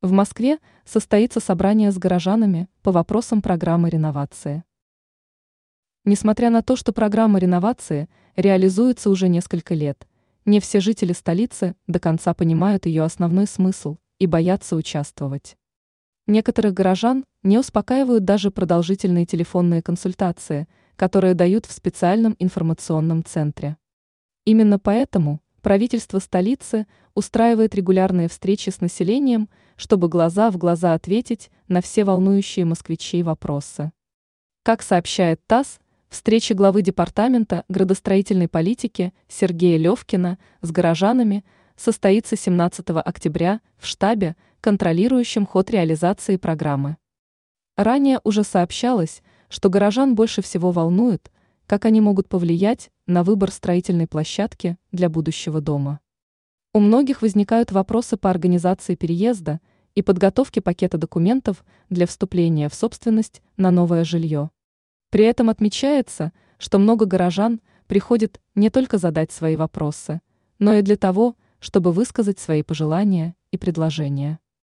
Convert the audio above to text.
В Москве состоится собрание с горожанами по вопросам программы реновации. Несмотря на то, что программа реновации реализуется уже несколько лет, не все жители столицы до конца понимают ее основной смысл и боятся участвовать. Некоторых горожан не успокаивают даже продолжительные телефонные консультации, которые дают в специальном информационном центре. Именно поэтому правительство столицы устраивает регулярные встречи с населением, чтобы глаза в глаза ответить на все волнующие москвичей вопросы. Как сообщает ТАСС, встреча главы департамента градостроительной политики Сергея Левкина с горожанами состоится 17 октября в штабе, контролирующем ход реализации программы. Ранее уже сообщалось, что горожан больше всего волнует, как они могут повлиять на выбор строительной площадки для будущего дома. У многих возникают вопросы по организации переезда и подготовке пакета документов для вступления в собственность на новое жилье. При этом отмечается, что много горожан приходит не только задать свои вопросы, но и для того, чтобы высказать свои пожелания и предложения.